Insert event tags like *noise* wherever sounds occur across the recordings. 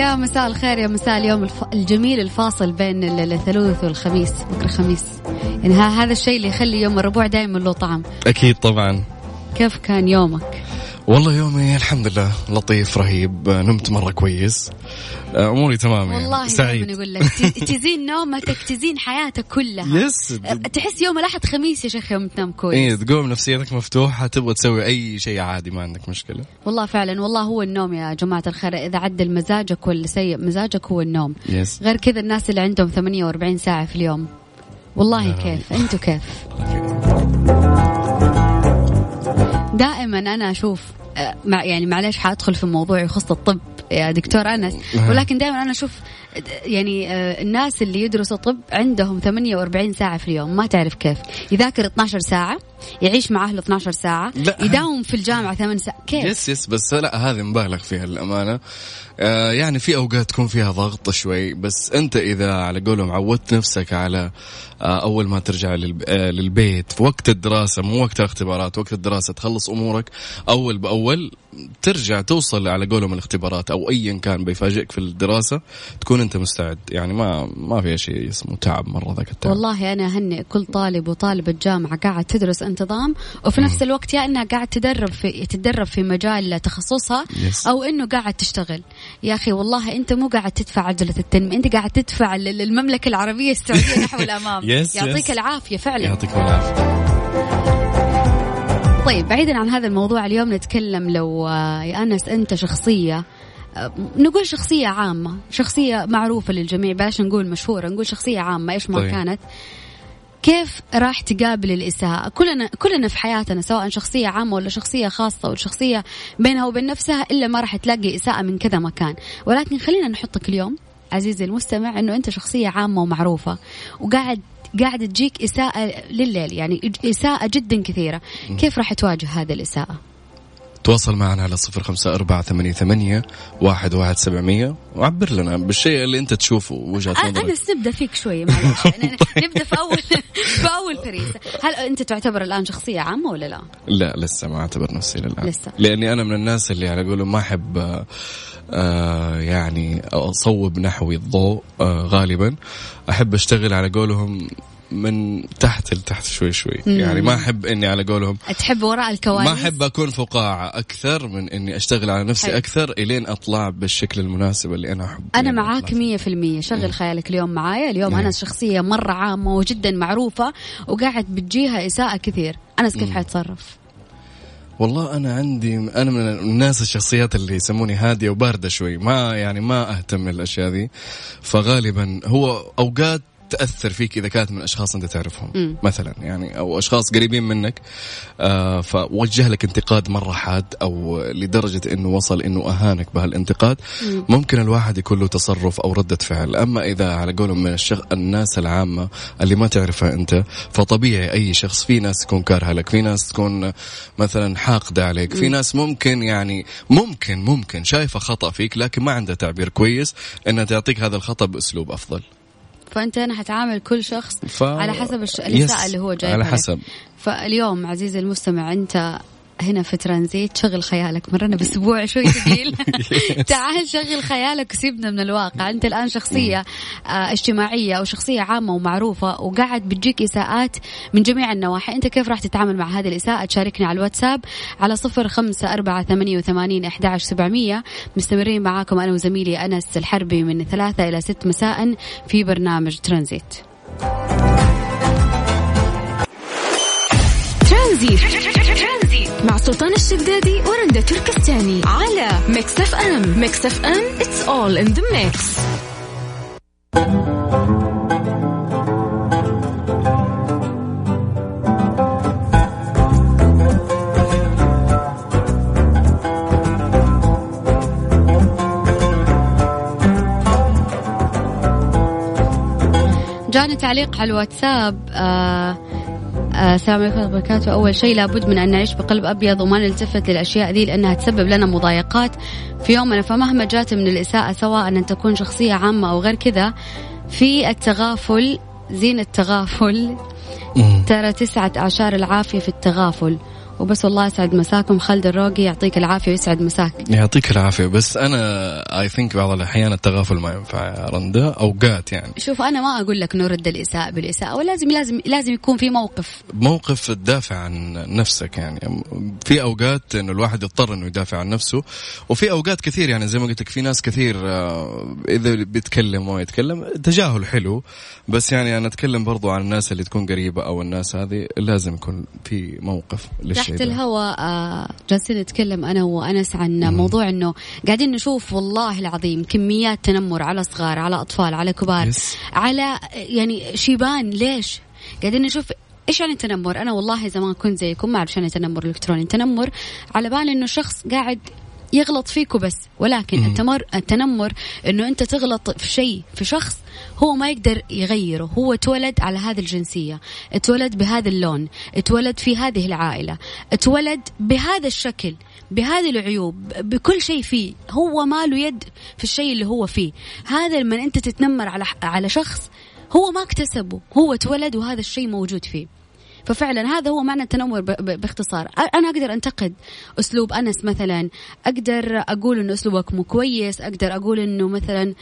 يا مساء الخير يا مساء اليوم الف... الجميل الفاصل بين ال- الثلاث والخميس. بكرة خميس. يعني ها هذا الشيء اللي يخلي يوم الربوع دائما له طعم. أكيد طبعا. كيف كان يومك؟ والله يومي الحمد لله لطيف رهيب نمت مرة كويس. أموري تمام يعني والله سعيد. يقول لك. *laughs* تزين نومتك تزين حياتك كلها. *laughs* يس تحس يوم الأحد خميس يا شيخ يوم تنام كويس. إيه تقوم نفسيتك مفتوحة تبغى تسوي أي شيء عادي ما عندك مشكلة. والله فعلا والله هو النوم يا جماعة الخير. إذا عدل مزاجك ولا سيء مزاجك هو النوم. يس. غير كذا الناس اللي عندهم 48 ساعة في اليوم. والله كيف؟ أنتوا كيف؟ *laughs* دائما أنا أشوف آه، مع يعني معلش حأدخل في موضوع يخص الطب يا دكتور أنس ولكن دائما أنا أشوف آه، يعني آه، الناس اللي يدرسوا طب عندهم 48 ساعة في اليوم ما تعرف كيف. يذاكر 12 ساعة يعيش مع أهله 12 ساعة لا. يداوم في الجامعة 8 ساعات كيف؟ يس يس بس لا هذه مبالغ فيها للأمانة. آه يعني في أوقات تكون فيها ضغط شوي بس أنت إذا على قولهم عودت نفسك على آه أول ما ترجع للب... آه للبيت في وقت الدراسة مو وقت الاختبارات وقت الدراسة تخلص أمورك أول بأول ترجع توصل على قولهم الاختبارات أو ايا كان بيفاجئك في الدراسة تكون أنت مستعد. يعني ما ما في شيء اسمه تعب مرة ذاك التعب. والله أنا أهنئ كل طالب وطالبة جامعه قاعد تدرس انتظام وفي نفس الوقت يا إنها قاعد تدرب في تتدرب في مجال تخصصها. أو إنه قاعد تشتغل. يا أخي والله أنت مو قاعد تدفع عجله التنمية أنت قاعد تدفع لل- المملكه العربية السعودية نحو الأمام. *laughs* يعطيك. العافية فعلا. يعطيكم العافية. طيب بعيدا عن هذا الموضوع اليوم نتكلم لو آه، يا أنس أنت شخصية آه، نقول شخصية عامة شخصية معروفة للجميع بلاش نقول مشهورة نقول شخصية عامة إيش ما طيب. كانت. كيف راح تقابل الإساءة؟ كلنا كلنا في حياتنا سواء شخصية عامة ولا شخصية خاصة ولا شخصية بينها وبين نفسها إلا ما راح تلاقي إساءة من كذا مكان. ولكن خلينا نحطك اليوم عزيزي المستمع إنه أنت شخصية عامة ومعروفة وقاعد قاعد تجيك إساءة لليل يعني إساءة جدا كثيرة. كيف راح تواجه هذه الإساءة؟ تواصل معنا على صفر خمسة أربعة ثمانية, ثمانية واحد, واحد سبعمية. وعبر لنا بالشيء اللي أنت تشوفه وجهة نظرك. انس نبدأ فيك شوي معلش. *laughs* يعني نبدأ في اول في أول فريسه هل أنت تعتبر الآن شخصية عامة ولا لا؟ لا لسه ما أعتبر نفسي للآن. لسه. لأني أنا من الناس اللي على قولهم ما أحب آه، آه يعني أصوب نحوي الضوء آه غالبا. أحب أشتغل على قولهم من تحت لتحت شوي شوي. يعني ما أحب إني على قولهم. تحب وراء الكواليس؟ ما أحب أكون فقاعة. أكثر من إني أشتغل على نفسي حلو. أكثر إلين أطلع بالشكل المناسب اللي أنا أحبه. أنا يعني معاك أطلع. مية في المية. شغل خيالك اليوم معايا. اليوم نعم. أنا شخصية مرة عامة وجدا معروفة وقاعد بتجيها إساءة كثير. أنس كيف حيتصرف؟ والله أنا عندي أنا من الناس الشخصيات اللي يسموني هادية وباردة شوي. ما يعني ما أهتم بالاشياء ذي. فغالبا هو أوقات تأثر فيك إذا كانت من أشخاص أنت تعرفهم مم. مثلا يعني أو أشخاص قريبين منك آه فوجه لك انتقاد مرة حاد أو لدرجة إنه وصل إنه أهانك بهالانتقاد ممكن الواحد يكون له تصرف أو ردة فعل. أما إذا على قولهم من الشخ... الناس العامة اللي ما تعرفها أنت فطبيعي أي شخص في ناس تكون كارهة لك في ناس تكون مثلا حاقدة عليك في ناس ممكن يعني ممكن ممكن شايفة خطأ فيك لكن ما عندها تعبير كويس إنها تعطيك هذا الخطأ بأسلوب أفضل. فأنت أنا حتعامل كل شخص ف... على حسب الش... الإساءة يس، اللي هو جاي على حسب. فاليوم عزيزي المستمع أنت هنا في ترانزيت شغل خيالك مرنا بأسبوع شوي ثقيل. *laughs* *laughs* تعال شغل خيالك وسيبنا من الواقع. أنت الآن شخصية آه، اجتماعية أو شخصية عامة ومعروفة وقاعد بتجيك إساءات من جميع النواحي. أنت كيف راح تتعامل مع هذه الإساءة؟ تشاركني على الواتساب على صفر خمسة أربعة ثمانية وثمانين احدى عشر سبعمئه مستمرين معاكم أنا وزميلي أنس الحربي من ثلاثة إلى ست مساء في برنامج ترانزيت. ترانزيت. الشدادي ورندا تركستاني على Mix FM Mix FM it's all in the mix. جاني تعليق على الواتساب آه السلام عليكم ورحمة الله وبركاته. أول شيء لابد من أن نعيش بقلب أبيض وما نلتفت للأشياء ذي لأنها تسبب لنا مضايقات في يومنا. فمهما جات من الإساءة سواء أن تكون شخصية عامة أو غير كذا في التغافل زين التغافل. ترى تسعة أعشار العافية في التغافل. وبس والله يسعد مساكم. خالد الروقي يعطيك العافية ويسعد مساك. يعطيك العافية. بس أنا اي ثينك بعض الأحيان التغافل ما ينفع يا رندا. أوقات يعني. شوف أنا ما أقول لك نرد الإساءة بالإساءة ولازم لازم لازم يكون في موقف. موقف تدافع عن نفسك يعني. في أوقات إنه الواحد يضطر إنه يدافع عن نفسه وفي أوقات كثير يعني زي ما قلت لك في ناس كثير آه، إذا بيتكلم وما يتكلم تجاهل حلو. بس يعني أنا أتكلم برضو عن الناس اللي تكون قريبة أو الناس هذه لازم يكون في موقف للشيء تحت الهواء آه، جالسين نتكلم أنا وأنس عن مم. موضوع إنه قاعدين نشوف والله العظيم كميات تنمر على صغار على أطفال على كبار يس. على يعني شيبان ليش قاعدين نشوف إيش يعني تنمر؟ أنا والله زمان كنت زيكم ما أعرف شو يعني تنمر الكتروني، تنمر على بال إنه شخص قاعد يغلط فيك وبس ولكن التمر التنمر إنه أنت تغلط في شيء في شخص هو ما يقدر يغيره. هو اتولد على هذه الجنسية اتولد بهذا اللون اتولد في هذه العائلة اتولد بهذا الشكل بهذه العيوب بكل شيء فيه. هو ما له يد في الشيء اللي هو فيه. هذا لما أنت تتنمر على على شخص هو ما اكتسبه. هو اتولد وهذا الشيء موجود فيه. ففعلا هذا هو معنى التنمر باختصار. أنا أقدر أنتقد أسلوب أنس مثلا. أقدر أقول إنه أسلوبك مو كويس. أقدر أقول إنه مثلا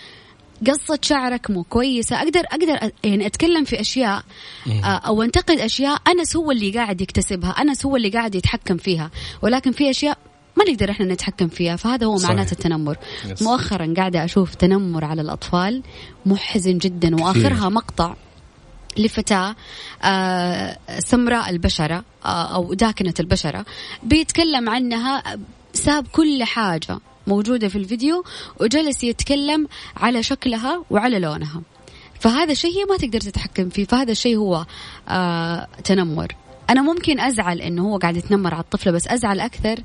قصة شعرك مو كويسة. أقدر أقدر يعني أتكلم في أشياء أو أنتقد أشياء أنس هو اللي قاعد يكتسبها. أنس هو اللي قاعد يتحكم فيها. ولكن في أشياء ما نقدر إحنا نتحكم فيها. فهذا هو معناته التنمر. مؤخرا قاعدة أشوف تنمر على الأطفال. محزن جدا. وآخرها مقطع. لفتاة آه، سمراء البشرة آه، أو داكنة البشرة بيتكلم عنها ساب كل حاجة موجودة في الفيديو وجلس يتكلم على شكلها وعلى لونها. فهذا الشيء هي ما تقدر تتحكم فيه فهذا الشيء هو آه تنمر. أنا ممكن أزعل إنه هو قاعد يتنمر على الطفلة بس أزعل أكثر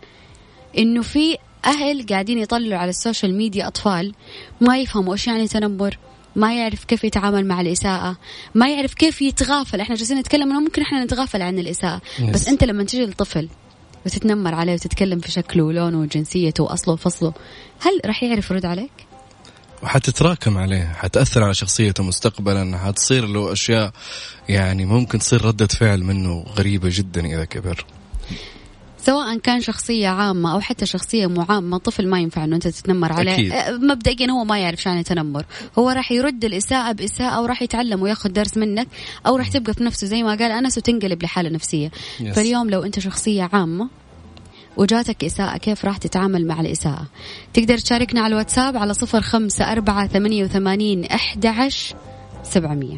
إنه في أهل قاعدين يطلعوا على السوشيال ميديا أطفال ما يفهموا إيش يعني تنمر. ما يعرف كيف يتعامل مع الإساءة ما يعرف كيف يتغافل إحنا جالسين نتكلم إنه ممكن إحنا نتغافل عن الإساءة yes. بس أنت لما تجي للطفل وتتنمر عليه وتتكلم في شكله ولونه وجنسيته وأصله وفصله هل راح يعرف يرد عليك؟ وحتتراكم عليه حتأثر على شخصيته مستقبلا حتصير له أشياء يعني ممكن تصير ردة فعل منه غريبة جدا إذا كبر سواء كان شخصية عامة أو حتى شخصية مو عامة طفل ما ينفع أنه أنت تتنمر عليه. أكيد. أه، مبدئيا هو ما يعرف شان يتنمر. هو راح يرد الإساءة بإساءة وراح يتعلم وياخذ درس منك أو راح تبقى في نفسه. زي ما قال أنس وتنقلب لحالة نفسية. يس. فاليوم لو أنت شخصية عامة وجاتك إساءة كيف راح تتعامل مع الإساءة؟ تقدر تشاركنا على الواتساب على صفر خمسة أربعة ثمانية وثمانين أحد عشر سبعمية.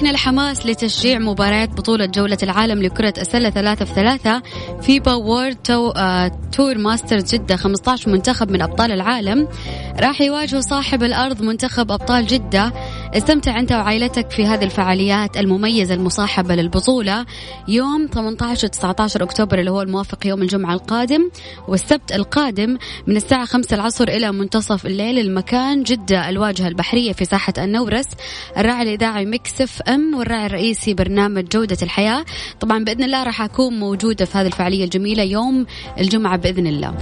شاركنا الحماس لتشجيع مباريات بطولة جولة العالم لكرة السلة ثلاثة في ثلاثة. FIBA World To آه Tour Masters جدة 15 منتخب من أبطال العالم. راح يواجهوا صاحب الأرض منتخب أبطال جدة. استمتع أنت وعائلتك في هذه الفعاليات المميزة المصاحبة للبطولة. يوم 18 و 19 أكتوبر اللي هو الموافق يوم الجمعة القادم والسبت القادم من الساعة 5 العصر إلى منتصف الليل. المكان جدة الواجهة البحرية في ساحة النورس. الراعي الإذاعي مكسف أم والراعي الرئيسي برنامج جودة الحياة. طبعا بإذن الله راح أكون موجودة في هذه الفعالية الجميلة يوم الجمعة بإذن الله.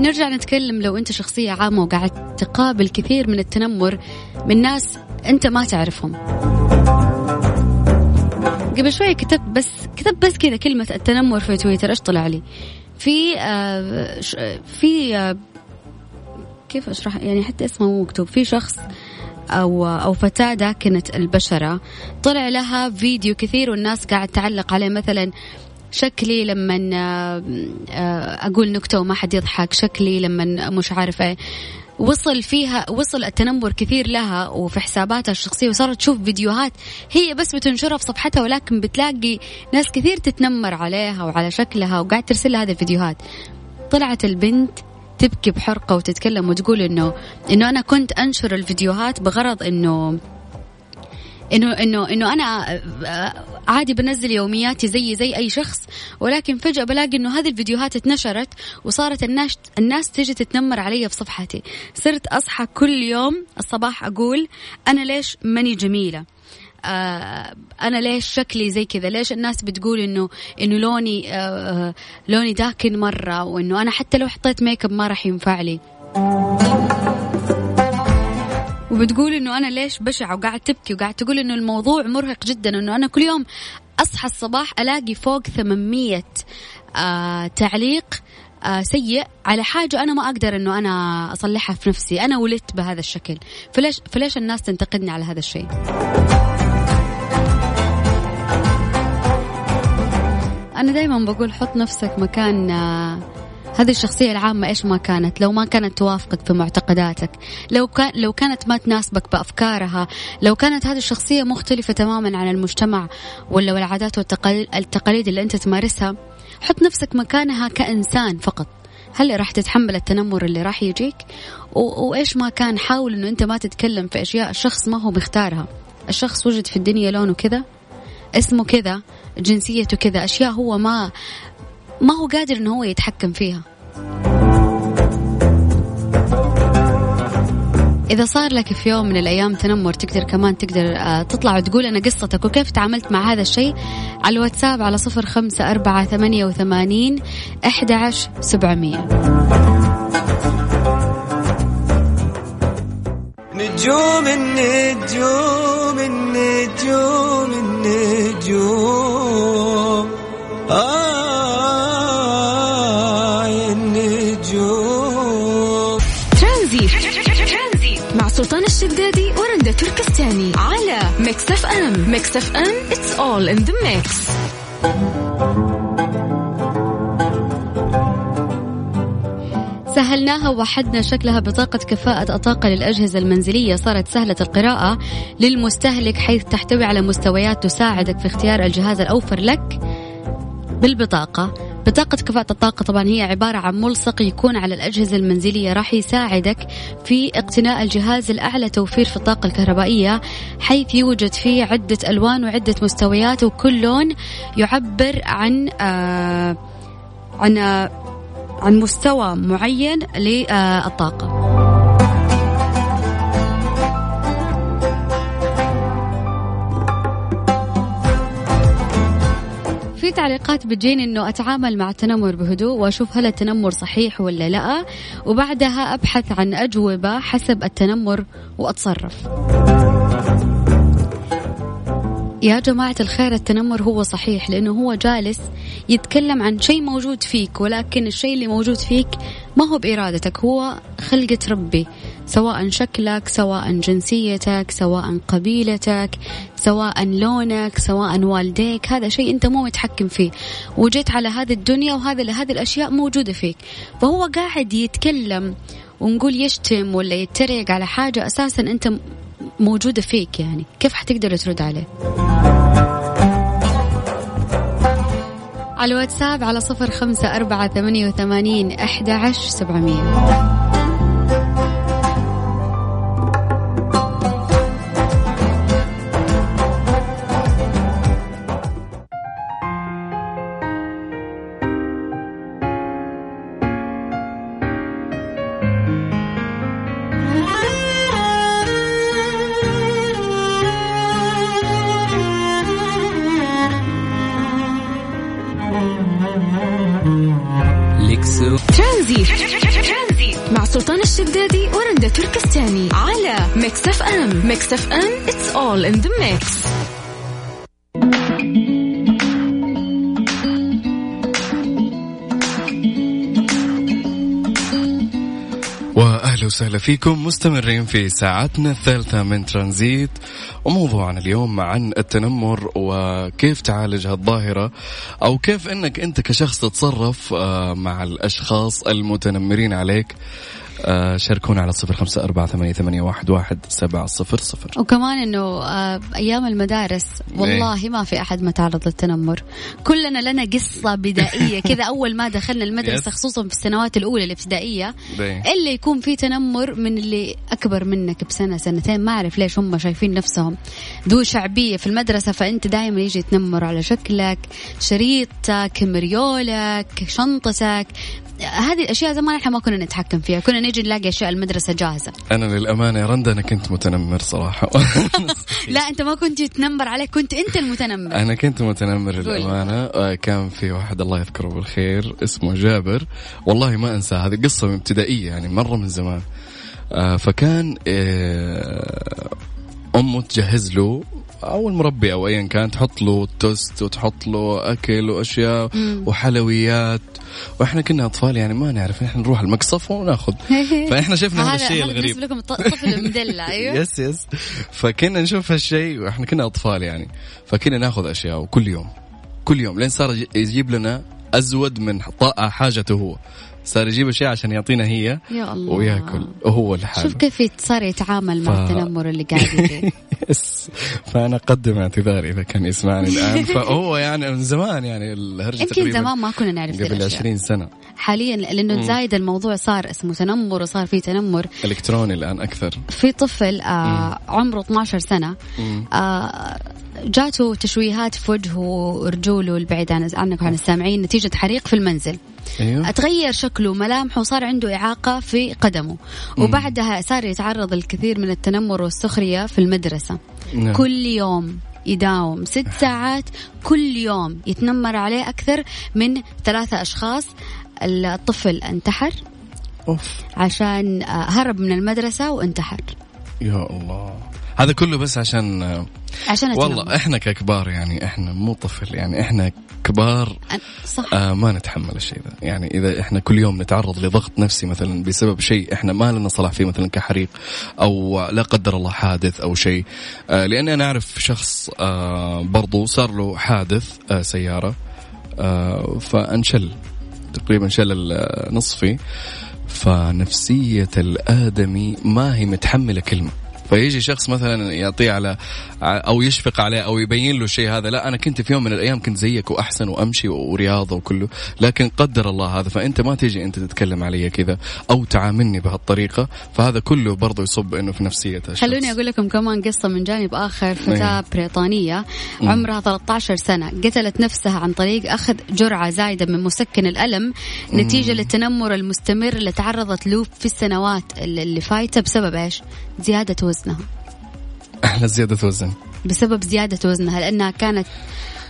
نرجع نتكلم لو أنت شخصية عامة وقاعد تقابل كثير من التنمر من ناس أنت ما تعرفهم. قبل شوية كتبت بس كتبت بس كذا كلمة التنمر في تويتر إيش طلع لي؟ في آه في آه كيف أشرح؟ يعني حتى اسمه مو مكتوب. في شخص أو أو فتاة داكنة البشرة طلع لها فيديو كثير والناس قاعد تعلق عليه. مثلا شكلي لما آه، أقول نكتة وما حد يضحك شكلي لما مش عارف إيه وصل فيها وصل التنمر كثير لها وفي حساباتها الشخصية وصارت تشوف فيديوهات هي بس بتنشرها في صفحتها ولكن بتلاقي ناس كثير تتنمر عليها وعلى شكلها وقاعد ترسل لها هذه الفيديوهات. طلعت البنت تبكي بحرقة وتتكلم وتقول إنه إنه أنا كنت أنشر الفيديوهات بغرض إنه إنه إنه إنه أنا آه، عادي بنزل يومياتي زي زي أي شخص ولكن فجأة بلاقي إنه هذه الفيديوهات اتنشرت وصارت الناس الناس تيجي تتنمر علي في صفحتي صرت أصحى كل يوم الصباح أقول أنا ليش ماني جميلة؟ آه أنا ليش شكلي زي كذا؟ ليش الناس بتقول إنه إنه لوني آه لوني داكن مرة وإنه أنا حتى لو حطيت ميك أب ما راح ينفع لي؟ وبتقول إنه أنا ليش بشعه وقاعد تبكي وقاعد تقول إنه الموضوع مرهق جدا إنه أنا كل يوم أصحى الصباح ألاقي فوق 800 آه تعليق آه سيء على حاجة أنا ما أقدر إنه أنا أصلحها في نفسي، أنا ولدت بهذا الشكل، فليش فليش الناس تنتقدني على هذا الشيء؟ أنا دائما بقول حط نفسك مكان آه هذه الشخصية العامة إيش ما كانت؟ لو ما كانت توافقك في معتقداتك لو كان لو كانت ما تناسبك بأفكارها لو كانت هذه الشخصية مختلفة تماما عن المجتمع ولا العادات والتقاليد اللي أنت تمارسها حط نفسك مكانها كإنسان فقط. هل راح تتحمل التنمر اللي راح يجيك؟ وإيش ما كان حاول إنه أنت ما تتكلم في أشياء الشخص ما هو مختارها. الشخص وجد في الدنيا لونه كذا اسمه كذا جنسيته كذا أشياء هو ما ما هو قادر إنه هو يتحكم فيها. إذا صار لك في يوم من الأيام تنمر تقدر كمان تقدر آه، تطلع وتقول أنا قصتك وكيف تعاملت مع هذا الشيء؟ على الواتساب على صفر خمسة أربعة ثمانية وثمانين أحد سبعمية. نجوم النجوم النجوم النجوم آه. الشدادي ورندا تركستاني على Mix FM. Mix FM it's all in the mix. سهلناها ووحدنا شكلها بطاقة كفاءة الطاقة للأجهزة المنزلية. صارت سهلة القراءة للمستهلك حيث تحتوي على مستويات تساعدك في اختيار الجهاز الأوفر لك بالبطاقة. بطاقة كفاءة الطاقة طبعا هي عبارة عن ملصق يكون على الأجهزة المنزلية. راح يساعدك في اقتناء الجهاز الأعلى توفير في الطاقة الكهربائية حيث يوجد فيه عدة ألوان وعدة مستويات وكل لون يعبر عن آه عن آه عن مستوى معين للطاقة. في تعليقات بتجيني إنه أتعامل مع التنمر بهدوء وأشوف هل التنمر صحيح ولا لا وبعدها أبحث عن أجوبة حسب التنمر وأتصرف. يا جماعة الخير التنمر هو صحيح لأنه هو جالس يتكلم عن شيء موجود فيك ولكن الشيء اللي موجود فيك ما هو بإرادتك؟ هو خلقة ربي سواء شكلك سواء جنسيتك سواء قبيلتك سواء لونك سواء والديك هذا شيء أنت مو متحكم فيه. وجيت على هذه الدنيا وهذا هذه الأشياء موجودة فيك. فهو قاعد يتكلم ونقول يشتم ولا يتريق على حاجة أساسا أنت موجودة فيك يعني. كيف حتقدر ترد عليه؟ على الواتساب على صفر خمسة أربعة ثمانية وثمانين أحد عشر سبعمية. Mix FM it's all in the mix. وأهلا وسهلا فيكم مستمرين في ساعتنا الثالثة من ترانزيت. وموضوعنا اليوم عن التنمر وكيف تعالج هالظاهرة أو كيف إنك أنت كشخص تتصرف آه، مع الأشخاص المتنمرين عليك. آه، شاركونا على صفر خمسة أربعة ثمانية, ثمانية واحد, واحد سبعة صفر صفر. وكمان أنه آه، أيام المدارس والله ما في أحد ما تعرض للتنمر. كلنا لنا قصة بدائية *laughs* كذا أول ما دخلنا المدرسة خصوصا في السنوات الأولى الابتدائية. إلا يكون في تنمر من اللي أكبر منك بسنة سنتين ما أعرف ليش هم شايفين نفسهم ذو شعبية في المدرسة فأنت دائما يجي يتنمر على شكلك شريطك مريولك شنطتك. هذه الأشياء زمان إحنا ما كنا نتحكم فيها. كنا نجي نلاقي أشياء المدرسة جاهزة. أنا للأمانة يا رندا أنا كنت متنمر صراحة. *laughs* لا أنت ما كنت تنمر عليك كنت أنت المتنمر. أنا كنت متنمر للأمانة. آه، كان في واحد الله يذكره بالخير اسمه جابر. والله ما أنسى هذه قصة ابتدائية يعني مرة من زمان. آه، فكان آه، أمه تجهز له أو المربي أو ايا كان تحط له توست وتحط له أكل وأشياء وحلويات. وإحنا كنا أطفال يعني ما نعرف إحنا نروح المقصف وناخذ. *laughs* فإحنا شفنا هذا الشيء الغريب. لكم الطفل مدلع *laughs* أيوه. yes yes. فكنا نشوف هالشيء وإحنا كنا أطفال يعني. فكنا ناخذ أشياء وكل يوم كل يوم لين صار يجيب لنا أزود من حاجته هو. صار يجيب أشياء عشان يعطينا هي يا الله. ويأكل. وهو لحاله شوف كيف صار يتعامل مع ف... التنمر اللي قاعد *laughs* yes. فأنا أقدم اعتذاري إذا كان يسمعني الآن. *laughs* فهو يعني من زمان يعني الهرجة يمكن زمان ما كنا نعرف قبل 20 سنة. حاليا لأنه زايد الموضوع صار اسمه تنمر وصار في تنمر. إلكتروني الآن أكثر. في طفل آه عمره 12 سنة. آه جاته تشويهات في وجهه ورجوله البعيد عن عنك وعن السامعين نتيجة حريق في المنزل. أيوه. تغير شكله وملامحه وصار عنده إعاقة في قدمه. وبعدها صار يتعرض الكثير من التنمر والسخرية في المدرسة. نعم. كل يوم يداوم ست ساعات كل يوم يتنمر عليه أكثر من ثلاثة أشخاص. الطفل انتحر أوف. عشان آه، هرب من المدرسة وانتحر. يا الله. هذا كله بس عشان عشان والله إحنا ككبار يعني إحنا مو طفل يعني إحنا كبار صح. آه ما نتحمل الشيء ذا يعني إذا إحنا كل يوم نتعرض لضغط نفسي مثلا بسبب شيء إحنا ما لنا صلاح فيه مثلا كحريق أو لا قدر الله حادث أو شيء آه لأني أنا أعرف شخص آه برضو صار له حادث آه سيارة آه فانشل تقريبا شلل نصفي فنفسية الآدمي ما هي متحملة كلمة. فيجي شخص مثلا يعطيه على أو يشفق عليه أو يبين له الشيء هذا لا أنا كنت في يوم من الأيام كنت زيك وأحسن وأمشي ورياضه وكله لكن قدر الله هذا فأنت ما تيجي أنت تتكلم علي كذا أو تعاملني بهالطريقة فهذا كله برضه يصب إنه في نفسية الشخص خلوني أقول لكم كمان قصة من جانب آخر فتاة أيه. بريطانية عمرها 13 سنة قتلت نفسها عن طريق أخذ جرعة زايدة من مسكن الألم نتيجة للتنمر المستمر اللي تعرضت له في السنوات اللي فايتة بسبب إيش؟ زيادة وزن وزنها. أحلى زيادة وزن. بسبب زيادة وزنها لأنها كانت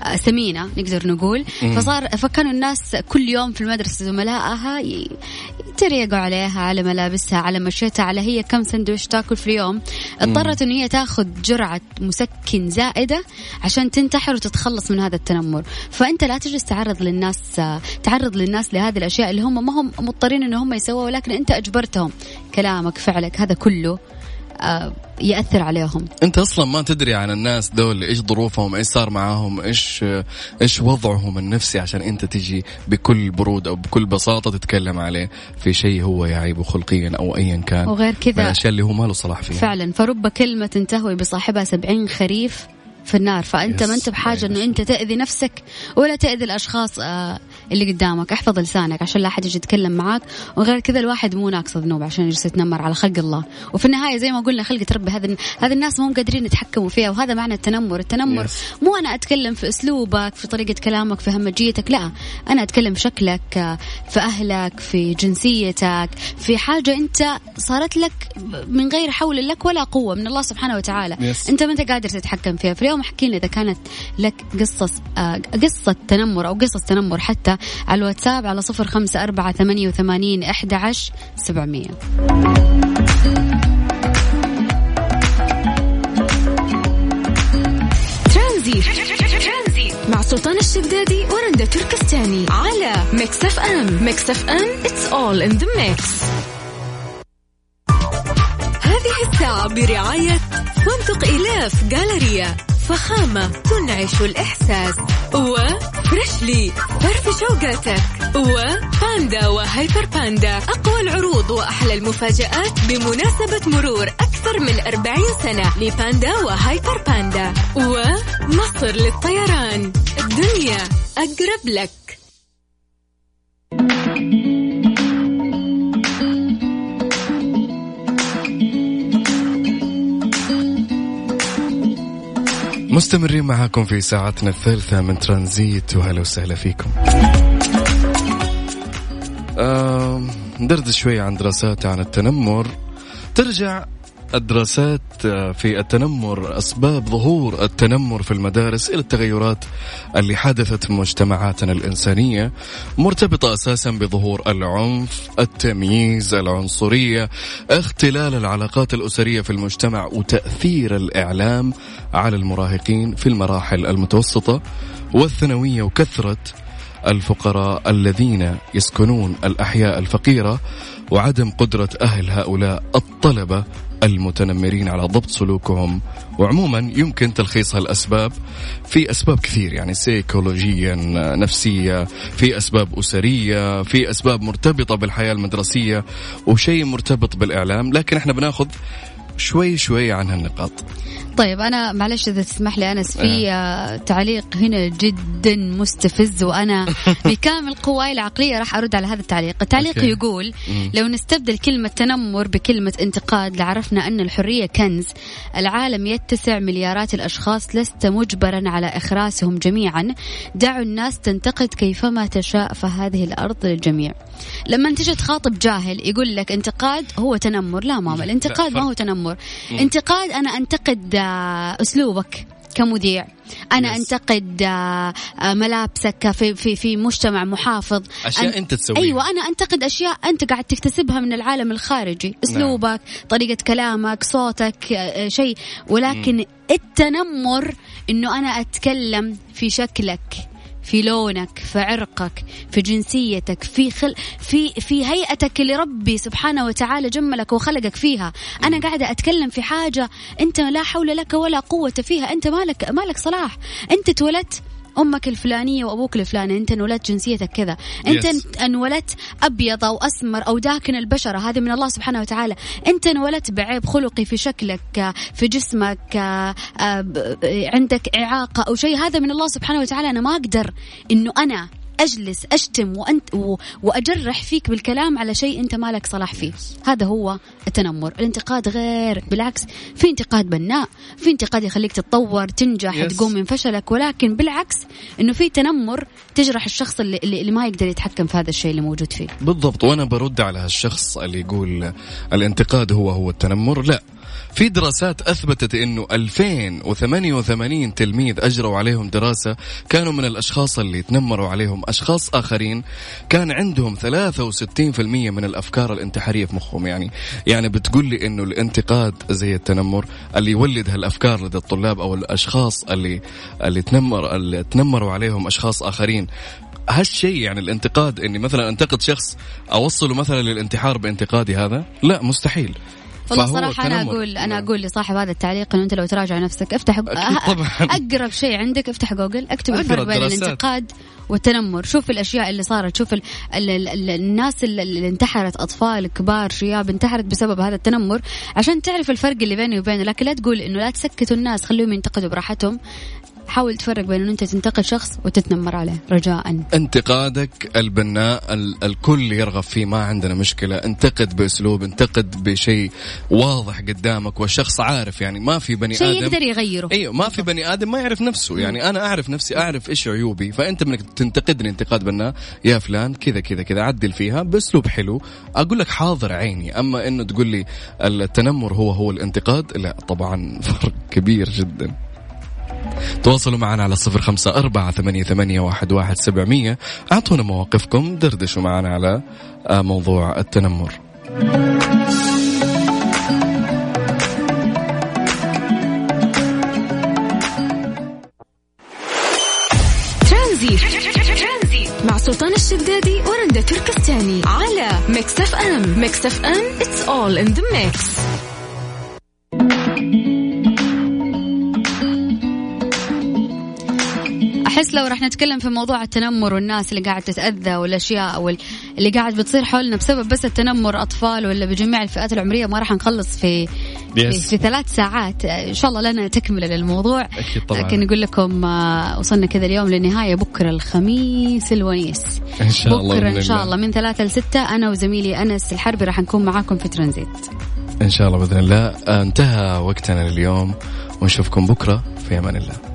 آه، سمينة نقدر نقول. فصار فكانوا الناس كل يوم في المدرسة زملائها يتريقوا عليها على ملابسها على مشيتها على هي كم سندويش تاكل في اليوم. اضطرت انه هي تاخذ جرعة مسكن زائدة عشان تنتحر وتتخلص من هذا التنمر. فأنت لا تجلس تعرض للناس آه، تعرض للناس لهذه الأشياء اللي هم ما هم مضطرين إن هم يسووها ولكن أنت أجبرتهم. كلامك فعلك هذا كله آه، يأثر عليهم. أنت أصلا ما تدري عن الناس دول إيش ظروفهم إيش صار معاهم إيش إيش وضعهم النفسي عشان أنت تجي بكل برود أو بكل بساطة تتكلم عليه. في شيء هو يعيبه خلقيا أو ايا كان. وغير كذا الأشياء اللي هو ما له صلاح فيها. فعلا فرب كلمة تهوي بصاحبها سبعين خريف. في النار. فأنت ما أنت بحاجة إنه أنت تأذي نفسك ولا تأذي الأشخاص آه، اللي قدامك. احفظ لسانك عشان لا احد يجي يتكلم معاك. وغير كذا الواحد مو ناقص ذنوب عشان يجلس يتنمر على خلق الله. وفي النهاية زي ما قلنا خلقه ربي هذا هذه الناس هم قادرين يتحكموا فيها. وهذا معنى التنمر. التنمر yes. مو أنا أتكلم في أسلوبك في طريقة كلامك في همجيتك. لا أنا أتكلم في شكلك آه، في أهلك في جنسيتك في حاجة أنت صارت لك من غير حول لك ولا قوة من الله سبحانه وتعالى. Yes. أنت ما أنت قادر تتحكم فيها. في اليوم احكي لنا إذا كانت لك قصص آه قصة تنمر أو قصص تنمر حتى على الواتساب على صفر خمسة أربعة ثمانية وثمانين احدى عشر ترانزيت. مع سلطان الشدادي ورندا تركستاني على Mix FM. Mix FM it's all in the mix هذه الساعة برعاية فندق إلاف Galleria فخامة تنعش الإحساس. و Freshly فرفش أوقاتك. و Panda و Hyper Panda أقوى العروض وأحلى المفاجآت بمناسبة مرور أكثر من أربعين سنة ل Panda و Hyper Panda. ومصر للطيران. الدنيا أقرب لك. مستمرين معاكم في ساعتنا الثالثة من ترانزيت وهلا وسهلا فيكم. آه ندردش شوية عن دراسات عن التنمر. ترجع الدراسات آه، في التنمر أسباب ظهور التنمر في المدارس إلى التغيرات اللي حدثت في مجتمعاتنا الإنسانية مرتبطة أساسا بظهور العنف التمييز العنصرية اختلال العلاقات الأسرية في المجتمع وتأثير الإعلام على المراهقين في المراحل المتوسطة والثانوية وكثرة الفقراء الذين يسكنون الأحياء الفقيرة وعدم قدرة أهل هؤلاء الطلبة المتنمرين على ضبط سلوكهم. وعموما يمكن تلخيص هالأسباب في أسباب كثير يعني سيكولوجيا نفسية في أسباب أسرية في أسباب مرتبطة بالحياة المدرسية وشيء مرتبط بالإعلام. لكن إحنا بناخذ شوي شوي عن هالنقاط. طيب أنا معلش إذا تسمح لي أنس في آه. تعليق هنا جدا مستفز وأنا *laughs* بكامل قواي العقلية راح أرد على هذا التعليق، التعليق أوكي. يقول لو نستبدل كلمة تنمر بكلمة انتقاد لعرفنا أن الحرية كنز، العالم يتسع مليارات الأشخاص لست مجبرا على إخراسهم جميعا، دعوا الناس تنتقد كيفما تشاء فهذه الأرض للجميع. لما تجي تخاطب جاهل يقول لك انتقاد هو تنمر، لا ماما الانتقاد ما هو تنمر، انتقاد أنا أنتقد أسلوبك كمذيع أنا yes. أنتقد آه، آه، ملابسك في في في مجتمع محافظ أشياء أنت تسويها أيوه أنا أنتقد أشياء أنت قاعد تكتسبها من العالم الخارجي نعم. أسلوبك نعم. طريقة كلامك صوتك آه، شيء ولكن م. التنمر إنه أنا أتكلم في شكلك في لونك في عرقك في جنسيتك في خل في في هيئتك اللي ربي سبحانه وتعالى جملك وخلقك فيها. أنا قاعدة أتكلم في حاجة أنت لا حول لك ولا قوة فيها. أنت مالك مالك صلاح. أنت اتولدت أمك الفلانية وأبوك الفلاني أنت انولدت جنسيتك كذا. أنت yes. انولدت أبيض أو أسمر أو داكن البشرة هذه من الله سبحانه وتعالى. أنت انولدت بعيب خلقي في شكلك في جسمك آه، عندك إعاقة أو شيء هذا من الله سبحانه وتعالى. أنا ما أقدر إنه أنا أجلس أشتم وانت وأجرح فيك بالكلام على شيء أنت مالك صلاح فيه. هذا هو التنمر. الانتقاد غير بالعكس في انتقاد بناء في انتقاد يخليك تتطور تنجح yes. تقوم من فشلك ولكن بالعكس إنه في تنمر تجرح الشخص اللي, اللي ما يقدر يتحكم في هذا الشيء اللي موجود فيه. بالضبط. وأنا برد على هالشخص اللي يقول الانتقاد هو هو التنمر. لا. في دراسات أثبتت أنه 2088 تلميذ أجروا عليهم دراسة كانوا من الأشخاص اللي تنمروا عليهم أشخاص آخرين. كان عندهم 63% من الأفكار الانتحارية في مخهم. يعني يعني بتقول لي أنه الانتقاد زي التنمر اللي يولد هالأفكار لدى الطلاب أو الأشخاص اللي اللي تنمر اللي تنمروا عليهم أشخاص آخرين. هالشيء يعني الانتقاد إني مثلا أنتقد شخص أوصله مثلا للانتحار بانتقادي هذا؟ لا مستحيل. والله صراحة أنا أقول أنا نعم. أقول لصاحب هذا التعليق إنه أنت لو تراجع نفسك افتح طبعا. أقرب شيء عندك افتح جوجل اكتب الفرق بين الانتقاد والتنمر. شوف الأشياء اللي صارت شوف ال ال ال الناس اللي انتحرت أطفال كبار شياب انتحرت بسبب هذا التنمر. عشان تعرف الفرق اللي بيني وبينه لكن لا تقول إنه لا تسكتوا الناس خليهم ينتقدوا براحتهم. حاول تفرق بين انه أنت تنتقد شخص وتتنمر عليه. رجاء. انتقادك البناء الكل يرغب فيه. ما عندنا مشكلة. انتقد بأسلوب انتقد بشيء واضح قدامك والشخص عارف. يعني ما في بني شيء آدم يقدر يغيره. إيوه ما في بني آدم ما يعرف نفسه. يعني أنا أعرف نفسي أعرف إيش عيوبي. فأنت منك تنتقدني انتقاد بناء. يا فلان كذا كذا كذا عدل فيها بأسلوب حلو. أقول لك حاضر عيني. أما إنه تقول لي التنمر هو هو الانتقاد لا طبعا *laughs* فرق كبير جدا. تواصلوا معنا على صفر خمسة أربعة ثمانية, ثمانية واحد, واحد سبعمية أعطونا مواقفكم دردشوا معنا على آه، موضوع التنمر. مع سلطان الشدادي ورندا تركستاني. على Mix FM. Mix FM it's all in the mix. أحس لو راح نتكلم في موضوع التنمر والناس اللي قاعد تتأذى والأشياء واللي قاعد بتصير حولنا بسبب بس التنمر أطفال ولا بجميع الفئات العمرية ما راح نخلص في في, في ثلاث ساعات. إن شاء الله لنا تكملة للموضوع. أكيد طبعا. لكن نقول لكم آه، وصلنا كذا اليوم للنهاية. بكرة الخميس الونيس إن شاء الله بكرة إن شاء الله من ثلاثة لستة. أنا وزميلي أنس الحربي راح نكون معاكم في ترانزيت. إن شاء الله بإذن الله. آه، انتهى وقتنا لليوم. ونشوفكم بكرة. في أمان الله.